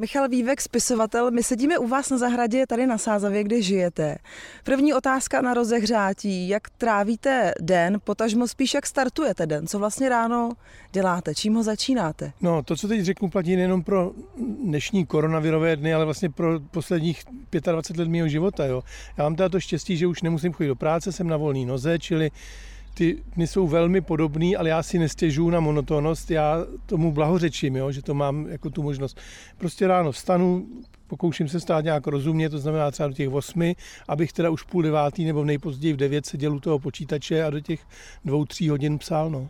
Michal Vývek, spisovatel, my sedíme u vás na zahradě tady na Sázavě, kde žijete. První otázka na rozehřátí, jak trávíte den, potažmo spíš jak startujete den, co vlastně ráno děláte, čím ho začínáte? No, to, co teď řeknu, platí nejenom pro dnešní koronavirové dny, ale vlastně pro posledních 25 let mého života. Jo. Já mám teda to štěstí, že už nemusím chodit do práce, jsem na volné noze, čili ty dny jsou velmi podobný, ale já si nestěžuju na monotónnost, já tomu blahořečím, jo, že to mám jako tu možnost. Prostě ráno vstanu, pokouším se stát nějak rozumně, to znamená třeba do těch osmi, abych teda už půl devátý nebo nejpozději v devět seděl u toho počítače a do těch dvou, tří hodin psal. No.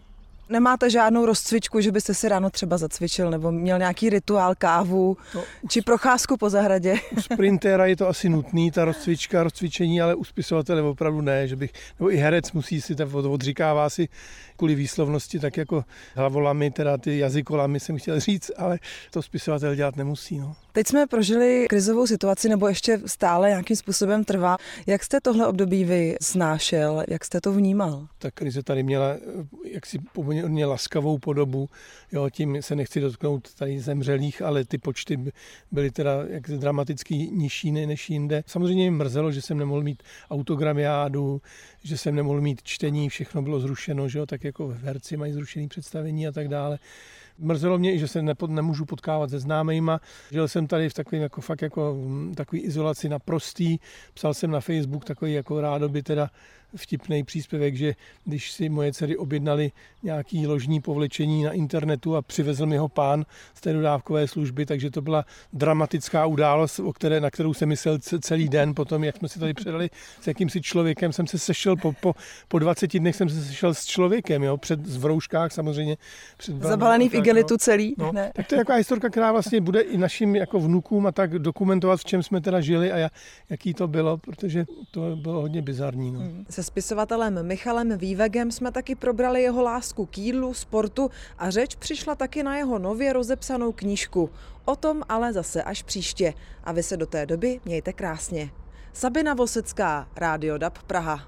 Nemáte žádnou rozcvičku, že byste si ráno třeba zacvičil nebo měl nějaký rituál, kávu no, či procházku po zahradě? U sprintéra je to asi nutný, ta rozcvička, rozcvičení, ale u spisovatele opravdu ne, že bych, nebo i herec musí si, tak odříkává si kvůli výslovnosti, tak jako hlavolami, teda ty jazykolami jsem chtěl říct, ale to spisovatel dělat nemusí. No. Teď jsme prožili krizovou situaci, nebo ještě stále nějakým způsobem trvá. Jak jste tohle období vy snášel? Jak jste to vnímal? Ta krize tady měla jaksi poměrně laskavou podobu. Jo, tím se nechci dotknout tady zemřelých, ale ty počty byly teda jak dramaticky nižší než jinde. Samozřejmě mi mrzelo, že jsem nemohl mít autogramiádu, že jsem nemohl mít čtení, všechno bylo zrušeno, že jo, tak jako herci mají zrušený představení a tak dále. Mrzelo mě i, že se nepod, nemůžu potkávat se známejma. Žil jsem tady v takovém jako fakt jako takový izolaci naprostý. Psal jsem na Facebook takový jako rádoby teda vtipný příspěvek, že když si moje dcery objednali nějaký ložní povlečení na internetu a přivezl mi ho pán z té dodávkové služby, takže to byla dramatická událost, o které, na kterou jsem myslel celý den. Potom, jak jsme si tady předali s jakýmsi člověkem, jsem se sešel po, po, po 20 dnech jsem se sešel s člověkem, jo, před zvrouškách samozřejmě. Před Zabalený v igelitu no, celý. No, ne. Tak to je taková historka, která vlastně bude i našim jako vnukům a tak dokumentovat, v čem jsme teda žili a jaký to bylo, protože to bylo hodně bizarní. No. Hmm. Se spisovatelem Michalem Vývegem jsme taky probrali jeho lásku k jídlu, sportu a řeč přišla taky na jeho nově rozepsanou knížku. O tom ale zase až příště. A vy se do té doby mějte krásně. Sabina Vosecká, Rádio DAB Praha.